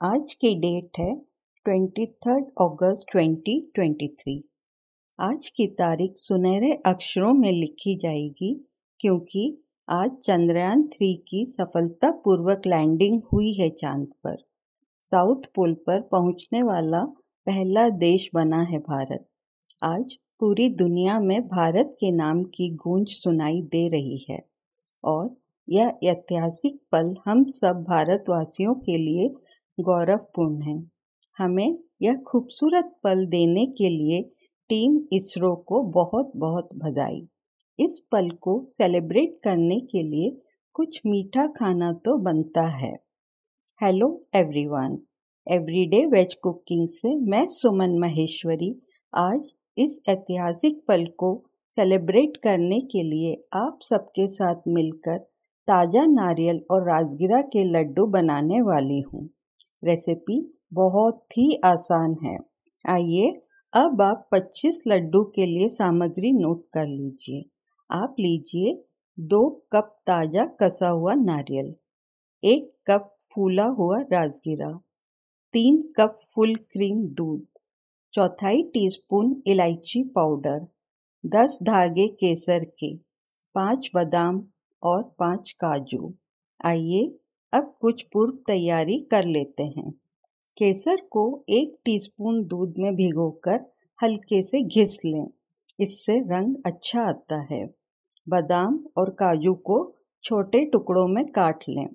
आज की डेट है twenty third August twenty twenty three. आज की तारीख सुनहरे अक्षरों में लिखी जाएगी क्योंकि आज चंद्रयान थ्री की सफलतापूर्वक लैंडिंग हुई है चाँद पर। साउथ पोल पर पहुँचने वाला पहला देश बना है भारत। आज पूरी दुनिया में भारत के नाम की गूंज सुनाई दे रही है और यह ऐतिहासिक पल हम सब भारतवासियों के लिए गौरवपूर्ण है। हमें यह खूबसूरत पल देने के लिए टीम इसरो को बहुत बहुत बधाई। इस पल को सेलिब्रेट करने के लिए कुछ मीठा खाना तो बनता है। Hello everyone, everyday veg cooking से मैं सुमन महेश्वरी। आज इस ऐतिहासिक पल को सेलिब्रेट करने के लिए आप सबके साथ मिलकर ताज़ा नारियल और राजगिरा के लड्डू बनाने वाली हूँ। रेसिपी बहुत ही आसान है। आइए अब आप 25 लड्डू के लिए सामग्री नोट कर लीजिए। आप लीजिए दो कप ताज़ा कसा हुआ नारियल, एक कप फूला हुआ राजगिरा, तीन कप फुल क्रीम दूध, चौथाई टीस्पून इलायची पाउडर, दस धागे केसर के, पाँच बादाम और पाँच काजू। आइए अब कुछ पूर्व तैयारी कर लेते हैं। केसर को एक टीस्पून दूध में भिगोकर हल्के से घिस लें। इससे रंग अच्छा आता है। बादाम और काजू को छोटे टुकड़ों में काट लें।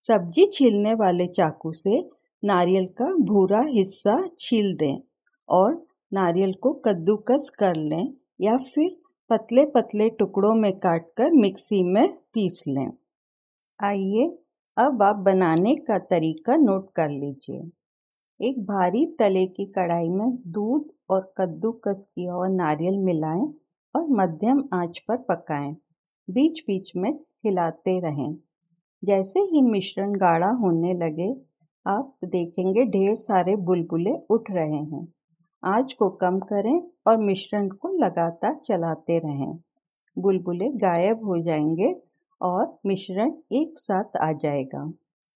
सब्ज़ी छीलने वाले चाकू से नारियल का भूरा हिस्सा छील दें और नारियल को कद्दूकस कर लें या फिर पतले पतले टुकड़ों में काटकर मिक्सी में पीस लें। आइए अब आप बनाने का तरीका नोट कर लीजिए। एक भारी तले की कढ़ाई में दूध और कद्दूकस किया हुआ नारियल मिलाएँ और मध्यम आँच पर पकाएँ। बीच बीच में हिलाते रहें। जैसे ही मिश्रण गाढ़ा होने लगे, आप देखेंगे ढेर सारे बुलबुले उठ रहे हैं। आँच को कम करें और मिश्रण को लगातार चलाते रहें। बुलबुले गायब हो जाएँगे और मिश्रण एक साथ आ जाएगा।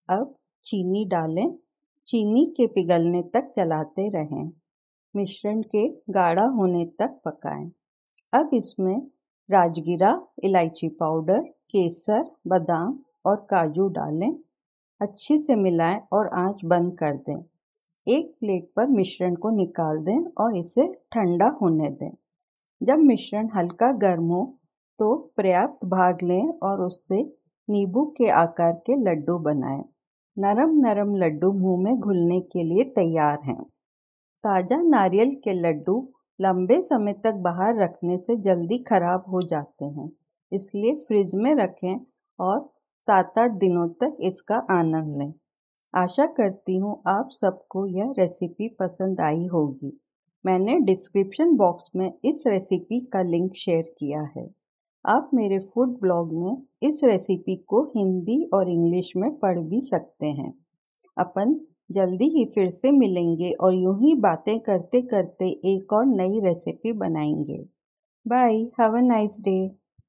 अब चीनी डालें। चीनी के पिघलने तक चलाते रहें। मिश्रण के गाढ़ा होने तक पकाएँ। अब इसमें राजगिरा, इलायची पाउडर, केसर, बादाम और काजू डालें। अच्छे से मिलाएँ और आँच बंद कर दें। एक प्लेट पर मिश्रण को निकाल दें और इसे ठंडा होने दें। जब मिश्रण हल्का गर्म हो तो पर्याप्त भाग लें और उससे नींबू के आकार के लड्डू बनाएँ। नरम नरम लड्डू मुँह में घुलने के लिए तैयार हैं। ताज़ा नारियल के लड्डू लंबे समय तक बाहर रखने से जल्दी खराब हो जाते हैं, इसलिए फ्रिज में रखें और सात आठ दिनों तक इसका आनंद लें। आशा करती हूँ आप सबको यह रेसिपी पसंद आई होगी। मैंने डिस्क्रिप्शन बॉक्स में इस रेसिपी का लिंक शेयर किया है। आप मेरे फ़ूड ब्लॉग में इस रेसिपी को हिंदी और इंग्लिश में पढ़ भी सकते हैं। अपन जल्दी ही फिर से मिलेंगे और यूँ ही बातें करते करते एक और नई रेसिपी बनाएँगे। Bye have a nice day